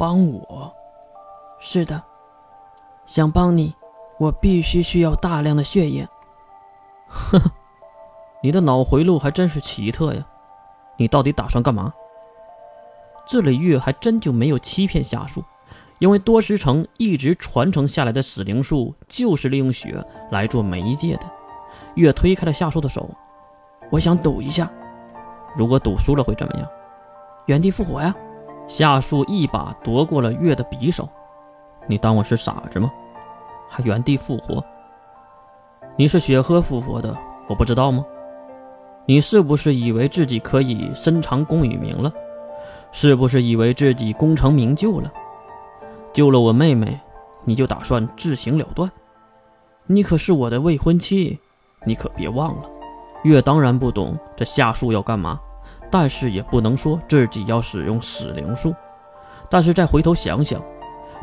帮我？是的，想帮你，我必须需要大量的血液。呵呵，你的脑回路还真是奇特呀！你到底打算干嘛？这里月还真就没有欺骗夏树，因为多石城一直传承下来的死灵术就是利用血来做媒介的。月推开了夏树的手，我想赌一下，如果赌输了会怎么样？原地复活呀！夏树一把夺过了月的匕首，你当我是傻子吗？还原地复活？你是雪鹤复活的，我不知道吗？你是不是以为自己可以伸长功与名了？是不是以为自己功成名就了？救了我妹妹，你就打算自行了断？你可是我的未婚妻，你可别忘了。月当然不懂这夏树要干嘛，但是也不能说自己要使用死灵术。但是再回头想想，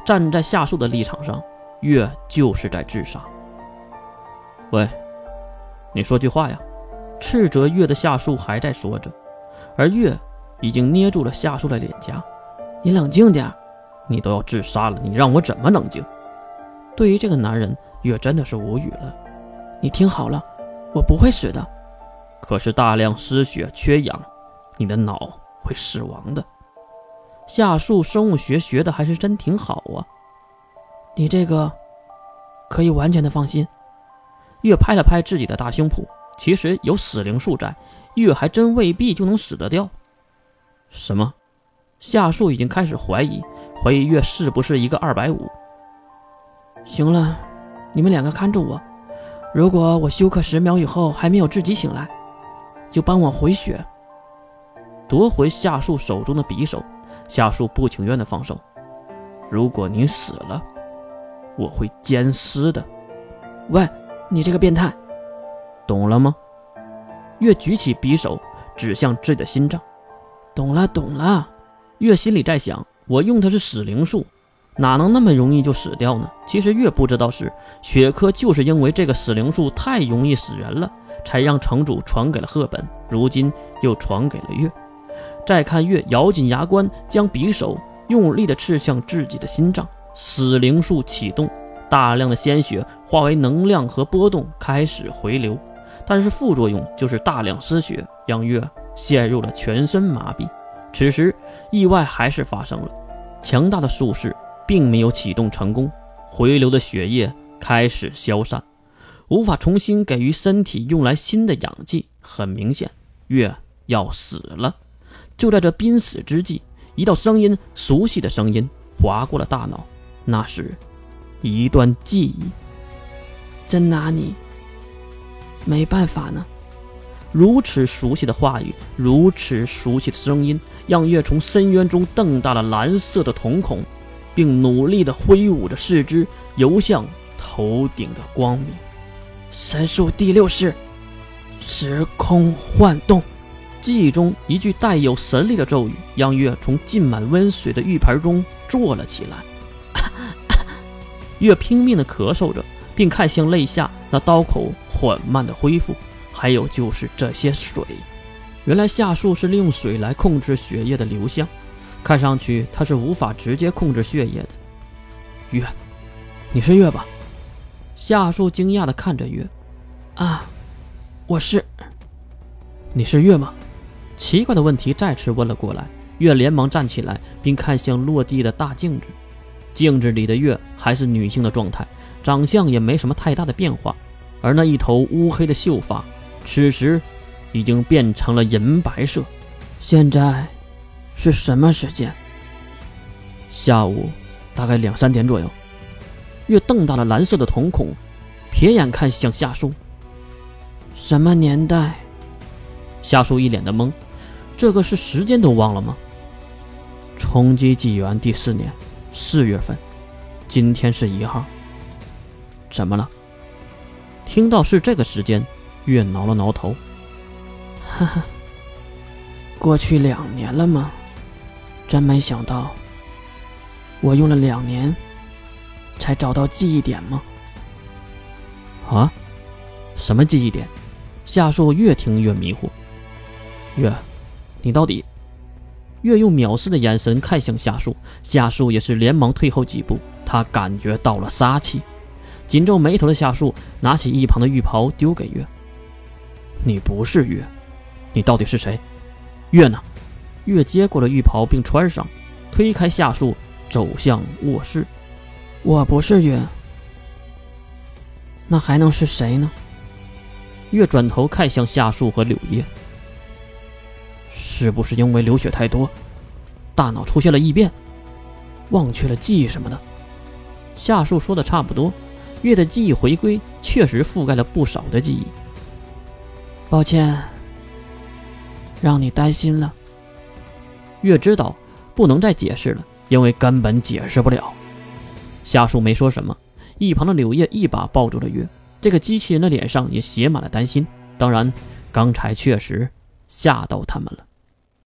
站在夏树的立场上，月就是在自杀。喂，你说句话呀！斥责月的夏树还在说着，而月。已经捏住了夏树的脸颊，你冷静点，你都要自杀了，你让我怎么冷静？对于这个男人，月真的是无语了。你听好了，我不会死的，可是大量失血缺氧，你的脑会死亡的。夏树生物学学的还是真挺好啊，你这个可以完全的放心。月拍了拍自己的大胸脯，其实有死灵术在，月还真未必就能死得掉。什么？夏树已经开始怀疑，怀疑月是不是一个二百五。行了，你们两个看住我。如果我休克十秒以后还没有自己醒来，就帮我回血。夺回夏树手中的匕首，夏树不情愿的放手。如果你死了，我会奸尸的。喂，你这个变态，懂了吗？月举起匕首，指向自己的心脏。懂了，懂了。月心里在想：我用的是死灵术，哪能那么容易就死掉呢？其实月不知道是雪珂就是因为这个死灵术太容易死人了，才让城主传给了赫本，如今又传给了月。再看月咬紧牙关，将匕首用力地刺向自己的心脏，死灵术启动，大量的鲜血化为能量和波动开始回流，但是副作用就是大量失血，让月。陷入了全身麻痹。此时，意外还是发生了，强大的术式并没有启动成功，回流的血液开始消散，无法重新给予身体用来新的氧气。很明显，月要死了。就在这濒死之际，一道声音，熟悉的声音划过了大脑，那是一段记忆。真拿你没办法呢。如此熟悉的话语，如此熟悉的声音，让月从深渊中瞪大了蓝色的瞳孔，并努力地挥舞着四肢游向头顶的光明。神术第六式，时空幻动。记忆中一句带有神力的咒语，让月从浸满温水的浴盆中坐了起来。月拼命地咳嗽着，并看向肋下那刀口缓慢的恢复。还有就是这些水，原来夏树是利用水来控制血液的流向，看上去他是无法直接控制血液的。月，你是月吧？夏树惊讶地看着月，啊，我是。你是月吗？奇怪的问题再次问了过来。月连忙站起来，并看向落地的大镜子，镜子里的月还是女性的状态，长相也没什么太大的变化，而那一头乌黑的秀发。此时，已经变成了银白色。现在是什么时间？下午，大概两三点左右。月瞪大了蓝色的瞳孔，瞥眼看向夏树。什么年代？夏树一脸的懵。这个是时间都忘了吗？冲击纪元第四年四月份，今天是一号。怎么了？听到是这个时间。月挠了挠头，哈哈，过去两年了吗？真没想到，我用了两年才找到记忆点吗？啊？什么记忆点？夏树越听越迷糊。月，你到底？月用藐视的眼神看向夏树，夏树也是连忙退后几步，他感觉到了杀气。紧皱眉头的夏树拿起一旁的浴袍丢给月：“你不是月，你到底是谁？月呢？”月接过了浴袍并穿上，推开夏树走向卧室：“我不是月，那还能是谁呢？”月转头看向夏树和柳叶：“是不是因为流血太多，大脑出现了异变，忘却了记忆什么的？”夏树说的差不多。月的记忆回归，确实覆盖了不少的记忆。抱歉，让你担心了。月知道不能再解释了，因为根本解释不了。夏树没说什么，一旁的柳叶一把抱住了月。这个机器人的脸上也写满了担心。当然，刚才确实吓到他们了。